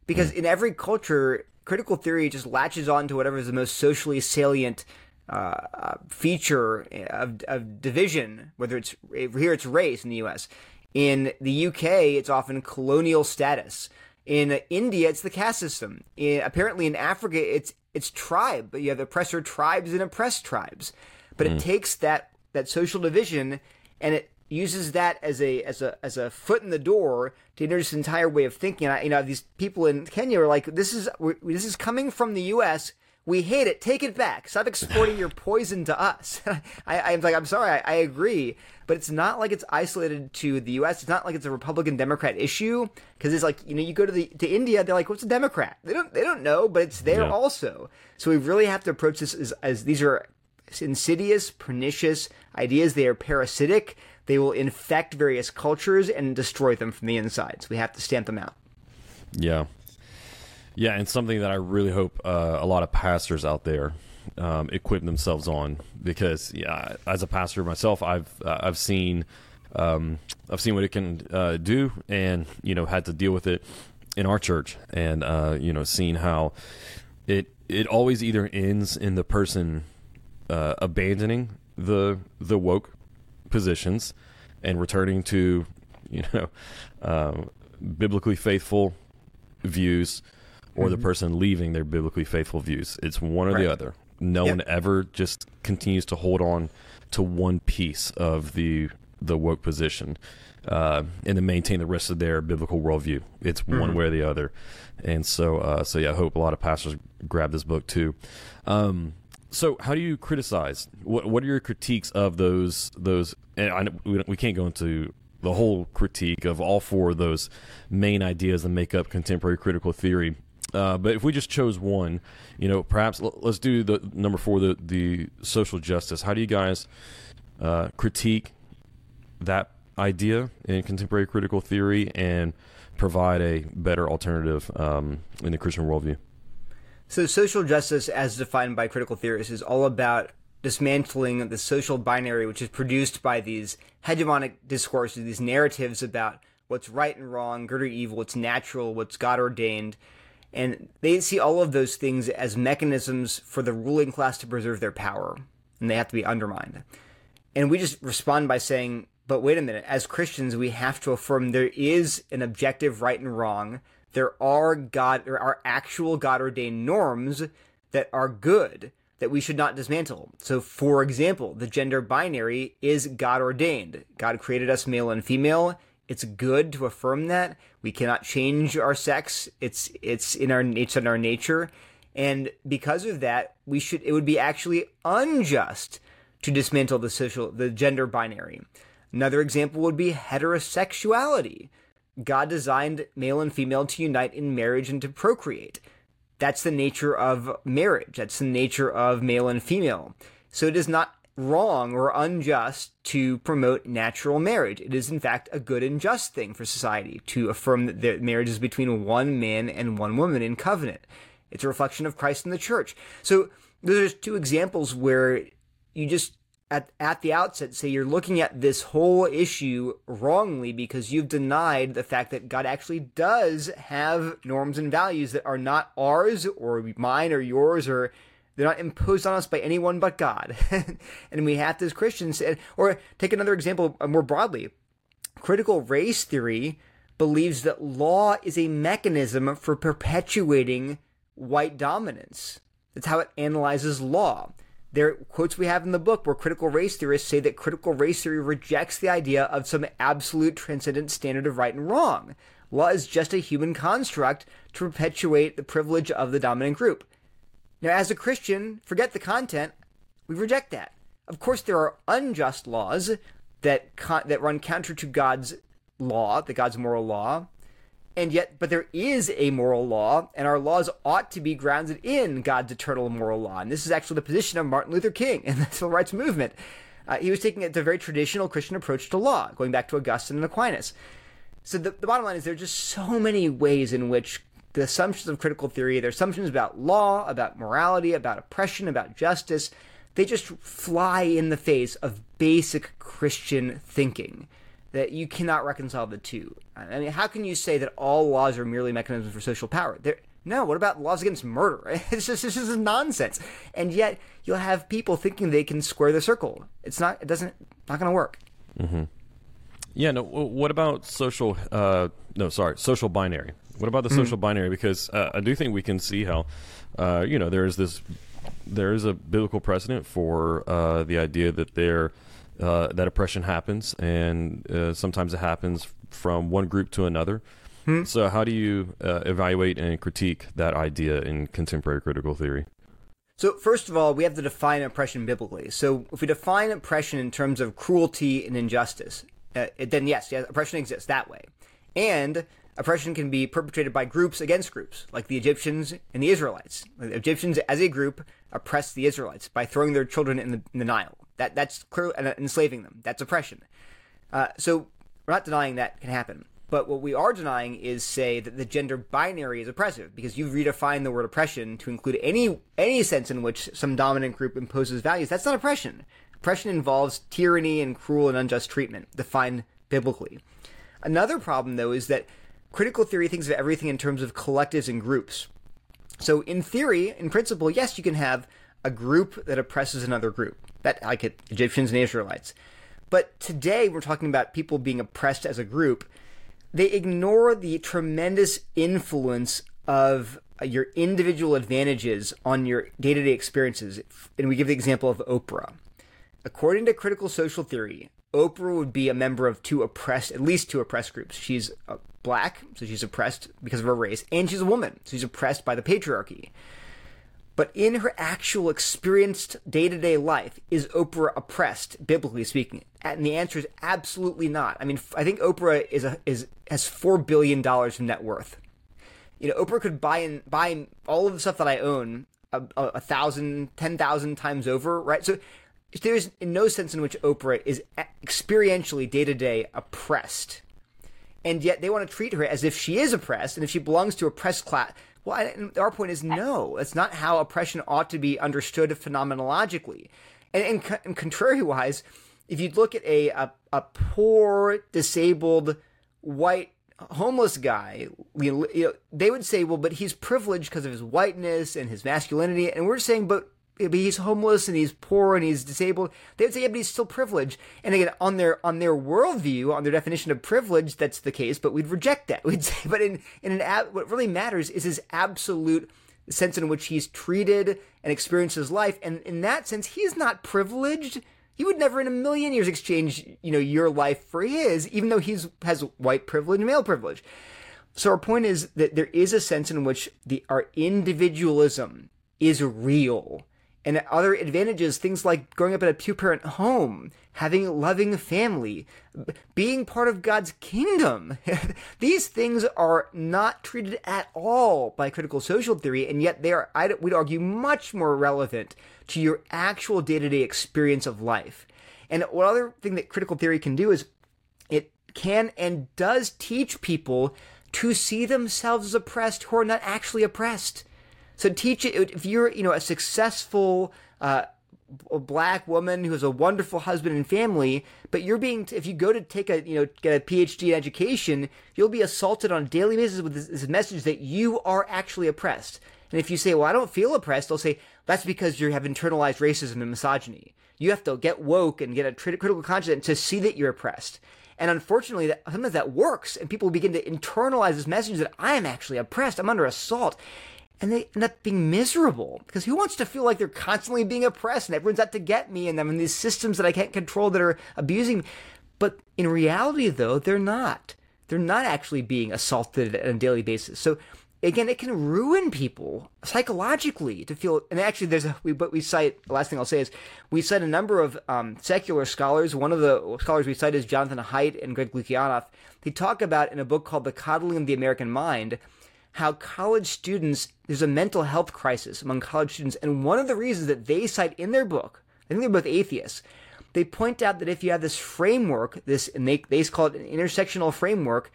because in every culture, critical theory just latches on to whatever is the most socially salient uh, uh feature of, of division, whether it's here it's race in the U.S. In the UK, it's often colonial status. In India, it's the caste system. In, apparently, in Africa, it's it's tribe, but you have oppressor tribes and oppressed tribes. But mm. it takes that that social division and it uses that as a as a as a foot in the door to introduce an entire way of thinking. I, you know, these people in Kenya are like, this is this is coming from the U.S. We hate it. Take it back. Stop exporting your [laughs] poison to us. [laughs] I, am like, I'm sorry. I, I, agree, but it's not like it's isolated to the U.S. It's not like it's a Republican Democrat issue because it's like you know you go to the to India, they're like, what's a Democrat? They don't they don't know, but it's there yeah. also. So we really have to approach this as, as these are insidious, pernicious ideas. They are parasitic. They will infect various cultures and destroy them from the inside. So we have to stamp them out. Yeah, yeah, and something that I really hope uh, a lot of pastors out there um, equip themselves on because yeah, as a pastor myself, I've uh, I've seen um, I've seen what it can uh, do, and you know had to deal with it in our church, and uh, you know seeing how it it always either ends in the person uh, abandoning the the woke positions and returning to you know um, biblically faithful views or mm-hmm. the person leaving their biblically faithful views. It's one or right. the other. No yep. one ever just continues to hold on to one piece of the the woke position uh, and to maintain the rest of their biblical worldview. It's mm-hmm. one way or the other. And so, uh, so yeah, I hope a lot of pastors grab this book too. Um, so, how do you criticize? What What are your critiques of those those? And I, we, we can't go into the whole critique of all four of those main ideas that make up contemporary critical theory. Uh, but if we just chose one, you know, perhaps l- let's do the number four, the the social justice. How do you guys uh, critique that idea in contemporary critical theory and provide a better alternative um, in the Christian worldview? So, social justice, as defined by critical theorists, is all about dismantling the social binary, which is produced by these hegemonic discourses, these narratives about what's right and wrong, good or evil, what's natural, what's God ordained and they see all of those things as mechanisms for the ruling class to preserve their power, and they have to be undermined. And we just respond by saying, but wait a minute, as Christians, we have to affirm there is an objective right and wrong. There are God, there are actual God ordained norms that are good that we should not dismantle. So, for example, the gender binary is God ordained. God created us male and female. It's good to affirm that we cannot change our sex. It's it's in our it's in our nature, and because of that, we should it would be actually unjust to dismantle the social the gender binary. Another example would be heterosexuality. God designed male and female to unite in marriage and to procreate. That's the nature of marriage. That's the nature of male and female. So it is not wrong or unjust to promote natural marriage. It is, in fact, a good and just thing for society to affirm that marriage is between one man and one woman in covenant. It's a reflection of Christ in the church. So those are two examples where you just at, at the outset say you're looking at this whole issue wrongly because you've denied the fact that God actually does have norms and values that are not ours or mine or yours or they're not imposed on us by anyone but God. [laughs] and we have to, as Christians, or take another example uh, more broadly critical race theory believes that law is a mechanism for perpetuating white dominance. That's how it analyzes law. There quotes we have in the book where critical race theorists say that critical race theory rejects the idea of some absolute transcendent standard of right and wrong. Law is just a human construct to perpetuate the privilege of the dominant group. Now, as a Christian, forget the content, we reject that. Of course, there are unjust laws that con- that run counter to God's law, the God's moral law, and yet, but there is a moral law, and our laws ought to be grounded in God's eternal moral law. And this is actually the position of Martin Luther King [laughs] in the civil rights movement. Uh, he was taking a very traditional Christian approach to law, going back to Augustine and Aquinas. So the, the bottom line is there are just so many ways in which the assumptions of critical theory, their assumptions about law, about morality, about oppression, about justice, they just fly in the face of basic Christian thinking. That you cannot reconcile the two. I mean, how can you say that all laws are merely mechanisms for social power? There, no, what about laws against murder? [laughs] It's just this is nonsense. And yet you'll have people thinking they can square the circle. It's not. It doesn't. Not going to work. Mm-hmm. Yeah. No. What about social? Uh, no, sorry, social binary. What about the social binary? Because uh, I do think we can see how, uh, you know, there is this, there is a biblical precedent for uh, the idea that there, uh, that oppression happens, and uh, sometimes it happens from one group to another. So, how do you uh, evaluate and critique that idea in contemporary critical theory? So, first of all, we have to define oppression biblically. So, if we define oppression in terms of cruelty and injustice, uh, then yes, yes, oppression exists that way. And oppression can be perpetrated by groups against groups, like the Egyptians and the Israelites. The Egyptians, as a group, oppressed the Israelites by throwing their children in the, in the Nile. That that's clearly enslaving them. That's oppression. Uh, so we're not denying that can happen. But what we are denying is say that the gender binary is oppressive because you've redefined the word oppression to include any any sense in which some dominant group imposes values. That's not oppression. Oppression involves tyranny and cruel and unjust treatment, defined biblically. Another problem, though, is that critical theory thinks of everything in terms of collectives and groups. So, in theory, in principle, yes, you can have a group that oppresses another group, that like Egyptians and Israelites. But today, we're talking about people being oppressed as a group. They ignore the tremendous influence of uh, your individual advantages on your day-to-day experiences. And we give the example of Oprah. According to critical social theory, Oprah would be a member of two oppressed, at least two oppressed groups. She's uh, black, so she's oppressed because of her race, and she's a woman, so she's oppressed by the patriarchy. But in her actual experienced day to day life, is Oprah oppressed, biblically speaking? And the answer is absolutely not. I mean, I think Oprah is a, is has four billion dollars in net worth. You know, Oprah could buy in buy all of the stuff that I own a, a, a thousand, ten thousand times over, right? So there's no sense in which Oprah is experientially day to day oppressed and yet they want to treat her as if she is oppressed and if she belongs to oppressed class. Well, I, our point is no, that's not how oppression ought to be understood phenomenologically. And, and, co- and contrary-wise, if you look at a, a a poor, disabled, white, homeless guy, you know, they would say, well, but he's privileged because of his whiteness and his masculinity, and we're saying, but but he's homeless and he's poor and he's disabled. They would say, yeah, but he's still privileged. And again, on their on their worldview, on their definition of privilege, that's the case. But we'd reject that. [laughs] We'd say, but in in an ab- what really matters is his absolute sense in which he's treated and experiences life. And in that sense, he's not privileged. He would never in a million years exchange, you know, your life for his, even though he's has white privilege and male privilege. So our point is that there is a sense in which the our individualism is real. And other advantages, things like growing up in a two parent home, having a loving family, being part of God's kingdom. [laughs] These things are not treated at all by critical social theory, and yet they are, I would argue, much more relevant to your actual day to day experience of life. And one other thing that critical theory can do is it can and does teach people to see themselves as oppressed who are not actually oppressed. So teach it if you're you know a successful uh, a black woman who has a wonderful husband and family, but you're being if you go to take a you know get a PhD in education, you'll be assaulted on a daily basis with this, this message that you are actually oppressed. And if you say, "Well, I don't feel oppressed," they'll say that's because you have internalized racism and misogyny. You have to get woke and get a trit- critical conscience to see that you're oppressed. And unfortunately, that, sometimes that works, and people begin to internalize this message that I am actually oppressed, I'm under assault. And they end up being miserable because who wants to feel like they're constantly being oppressed and everyone's out to get me and I'm in these systems that I can't control that are abusing me. But in reality, though, they're not. They're not actually being assaulted on a daily basis. So again, it can ruin people psychologically to feel. And actually, there's a, we, but we cite, the last thing I'll say is we cite a number of um, secular scholars. One of the scholars we cite is Jonathan Haidt and Greg Lukianoff. They talk about in a book called The Coddling of the American Mind how college students, there's a mental health crisis among college students. And one of the reasons that they cite in their book, I think they're both atheists, they point out that if you have this framework, this, and they, they call it an intersectional framework,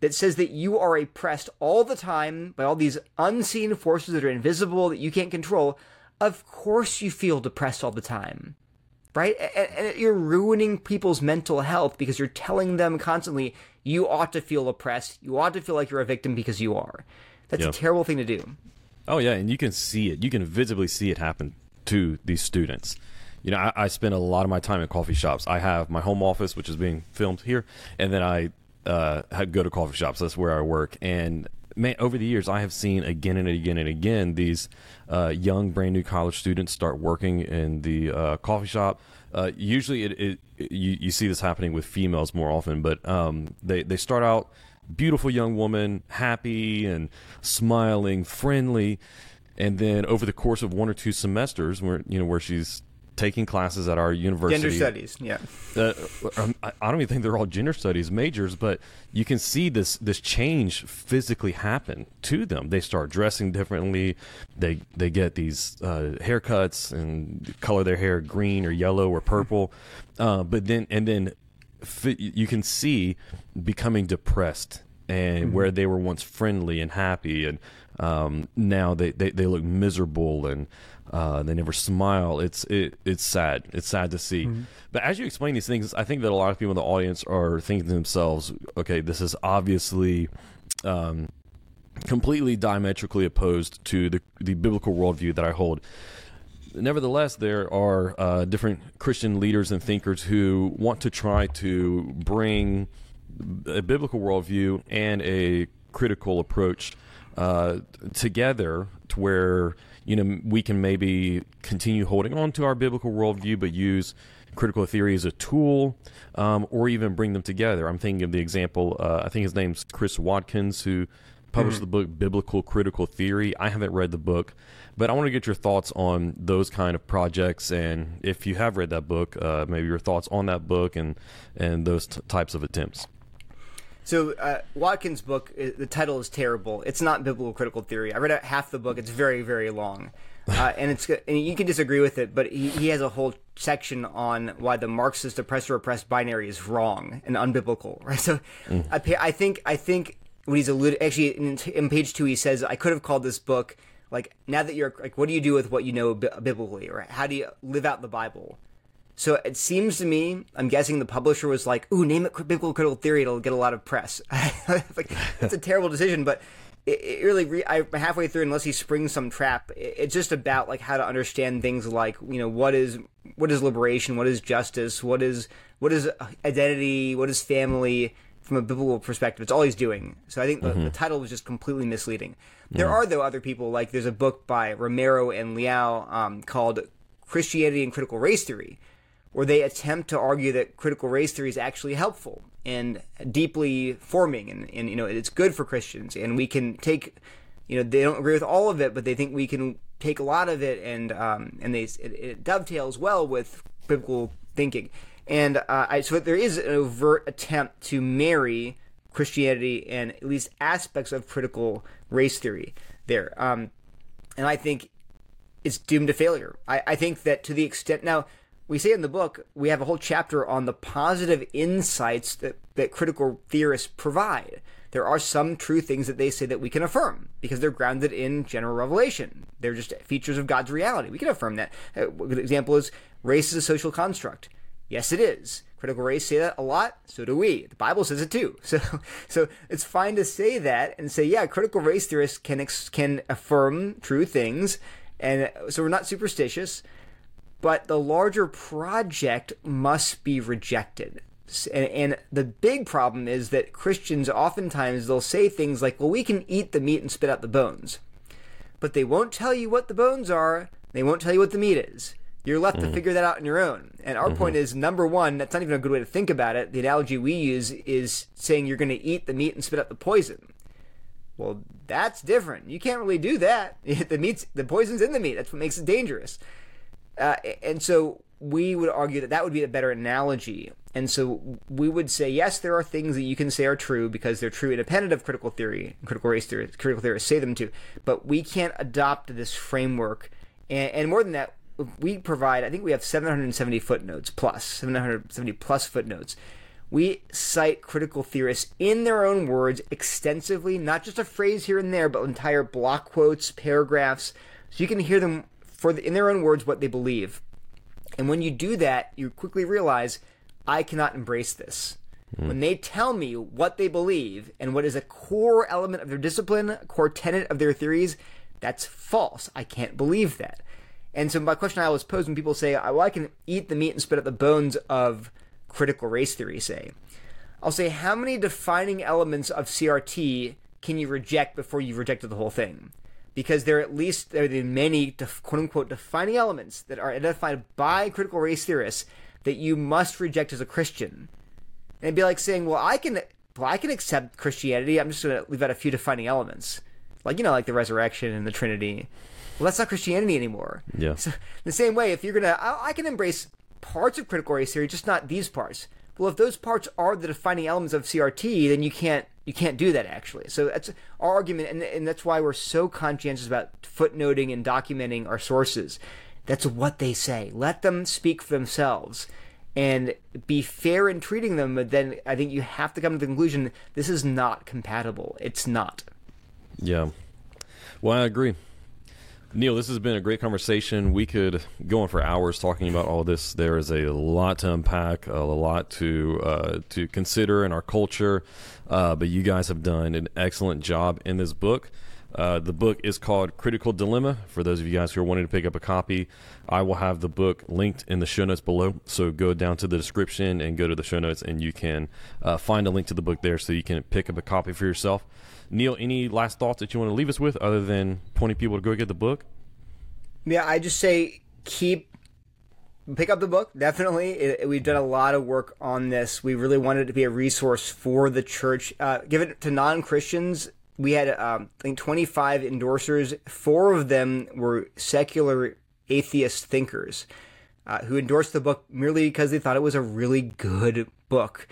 that says that you are oppressed all the time by all these unseen forces that are invisible that you can't control, of course you feel depressed all the time. Right? And, you're ruining people's mental health because you're telling them constantly, you ought to feel oppressed. You ought to feel like you're a victim because you are. That's Yeah. a terrible thing to do. Oh yeah, and you can see it. You can visibly see it happen to these students. You know, I, I spend a lot of my time in coffee shops. I have my home office, which is being filmed here, and then I uh, go to coffee shops. That's where I work. And man, over the years, I have seen again and again and again these uh, young, brand new college students start working in the uh, coffee shop. Uh, usually, it, it, you, you see this happening with females more often, but um, they they start out beautiful young woman, happy and smiling, friendly, and then over the course of one or two semesters, where you know where she's taking classes at our university, Gender studies, yeah. uh, um, I don't even think they're all gender studies majors, but you can see this this change physically happen to them. They start dressing differently. They they get these uh, haircuts and color their hair green or yellow or purple. Uh, but then and then you can see becoming depressed and where they were once friendly and happy and um, now they, they, they look miserable and uh, they never smile. It's it, it's sad. It's sad to see. But as you explain these things, I think that a lot of people in the audience are thinking to themselves, okay, this is obviously um, completely diametrically opposed to the, the biblical worldview that I hold. Nevertheless, there are uh, different Christian leaders and thinkers who want to try to bring a biblical worldview and a critical approach uh, together to where you know we can maybe continue holding on to our biblical worldview but use critical theory as a tool um, or even bring them together. I'm thinking of the example uh, i think his name's chris watkins who published the book biblical critical theory. I haven't read the book but i want to get your thoughts on those kind of projects and if you have read that book uh, maybe your thoughts on that book and and those t- types of attempts So uh, Watkins' book, the title is terrible. It's not biblical critical theory. I read out half the book. It's very, very long, [laughs] uh, and it's and you can disagree with it, but he, he has a whole section on why the Marxist oppressor oppressed binary is wrong and unbiblical. [laughs] Right. So I I think I think what he's alluded actually in, in page two he says I could have called this book like now that you're like what do you do with what you know bi- biblically or how do you live out the Bible. So it seems to me, I'm guessing the publisher was like, "Ooh, name it biblical critical theory; it'll get a lot of press." [laughs] like that's a terrible decision, but it, it really, re- I halfway through, unless he springs some trap, it, it's just about like how to understand things like you know what is what is liberation, what is justice, what is what is identity, what is family from a biblical perspective. It's all he's doing. So I think the, the title was just completely misleading. There are though other people like there's a book by Romero and Liou um, called Christianity and Critical Race Theory where they attempt to argue that critical race theory is actually helpful and deeply forming and, and you know it's good for christians. And we can take you know they don't agree with all of it but they think we can take a lot of it and um, and they it, it dovetails well with biblical thinking. And uh, I, so there is an overt attempt to marry christianity and at least aspects of critical race theory there. Um, and i think it's doomed to failure. I, I think that to the extent now we say in the book we have a whole chapter on the positive insights that, that critical theorists provide. There are some true things that they say that we can affirm because they're grounded in general revelation. They're just features of God's reality. We can affirm that. Uh, A good example is race is a social construct. Yes, it is. Critical race say that a lot. So do we. The Bible says it too. [laughs] So, so it's fine to say that and say, yeah, critical race theorists can ex- can affirm true things, and so we're not superstitious. But the larger project must be rejected. And, and the big problem is that Christians oftentimes they'll say things like, "Well, we can eat the meat and spit out the bones," but they won't tell you what the bones are. They won't tell you what the meat is. You're left to mm-hmm. figure that out on your own. And our point mm-hmm. is number one, that's not even a good way to think about it. The analogy we use is saying you're going to eat the meat and spit out the poison. Well, that's different. You can't really do that. [laughs] The meat's the poison's in the meat. That's what makes it dangerous. Uh, and so we would argue that that would be a better analogy. And so we would say yes, there are things that you can say are true because they're true independent of critical theory, critical race theory, critical theorists say them too. But we can't adopt this framework. And, and more than that, we provide. I think we have 770 footnotes plus 770 plus footnotes. We cite critical theorists in their own words extensively, not just a phrase here and there, but entire block quotes, paragraphs, so you can hear them for the, in their own words what they believe. And when you do that, you quickly realize I cannot embrace this. Hmm. When they tell me what they believe and what is a core element of their discipline, a core tenet of their theories, that's false. I can't believe that. And so my question I always pose when people say, well, I can eat the meat and spit out the bones of critical race theory, say, I'll say, how many defining elements of CRT can you reject before you've rejected the whole thing? Because there are at least there are the many def, quote unquote defining elements that are identified by critical race theorists that you must reject as a Christian. And it'd be like saying, well, I can well, I can accept Christianity. I'm just going to leave out a few defining elements, like you know, like the resurrection and the Trinity. Well, that's not Christianity anymore. Yeah. So the same way, if you're gonna, I, I can embrace parts of critical race theory, just not these parts. Well, if those parts are the defining elements of CRT, then you can't you can't do that actually. So that's our argument, and, and that's why we're so conscientious about footnoting and documenting our sources. That's what they say. Let them speak for themselves, and be fair in treating them. But then I think you have to come to the conclusion this is not compatible. It's not. Yeah. Well, I agree. Neil, this has been a great conversation. We could go on for hours talking about all this. There is a lot to unpack, a lot to uh, to consider in our culture. Uh, but you guys have done an excellent job in this book. Uh, the book is called Critical Dilemma. For those of you guys who are wanting to pick up a copy, I will have the book linked in the show notes below. So go down to the description and go to the show notes, and you can uh, find a link to the book there so you can pick up a copy for yourself. Neil, any last thoughts that you want to leave us with other than pointing people to go get the book? Yeah, I just say keep pick up the book. Definitely, it, we've done a lot of work on this. We really wanted it to be a resource for the church. Uh, give it to non Christians. We had, um, I think, 25 endorsers. Four of them were secular atheist thinkers uh, who endorsed the book merely because they thought it was a really good book.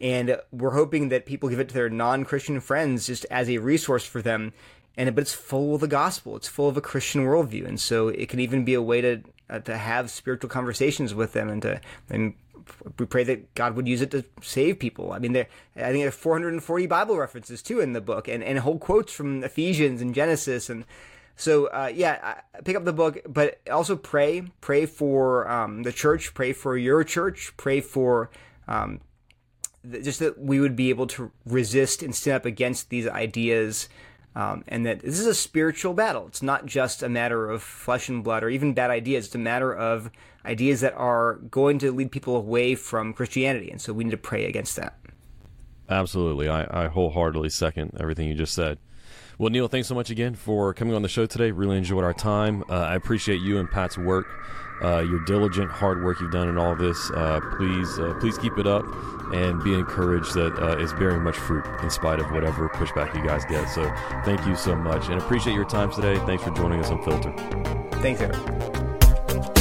And we're hoping that people give it to their non Christian friends just as a resource for them. And but it's full of the gospel. It's full of a Christian worldview, and so it can even be a way to uh, to have spiritual conversations with them, and to and we pray that God would use it to save people. I mean, there I think there are 440 Bible references too in the book, and and whole quotes from Ephesians and Genesis, and so uh, yeah, pick up the book, but also pray, pray for um, the church, pray for your church, pray for. Um, just that we would be able to resist and stand up against these ideas um, and that this is a spiritual battle. It's not just a matter of flesh and blood or even bad ideas. It's a matter of ideas that are going to lead people away from Christianity. And so we need to pray against that. Absolutely. I, I wholeheartedly second everything you just said. Well, Neil, thanks so much again for coming on the show today. Really enjoyed our time. Uh, I appreciate you and Pat's work, uh, your diligent, hard work you've done in all this. Uh, please, uh, please keep it up and be encouraged that uh, it's bearing much fruit in spite of whatever pushback you guys get. So, thank you so much and appreciate your time today. Thanks for joining us on Filter. Thanks, Eric.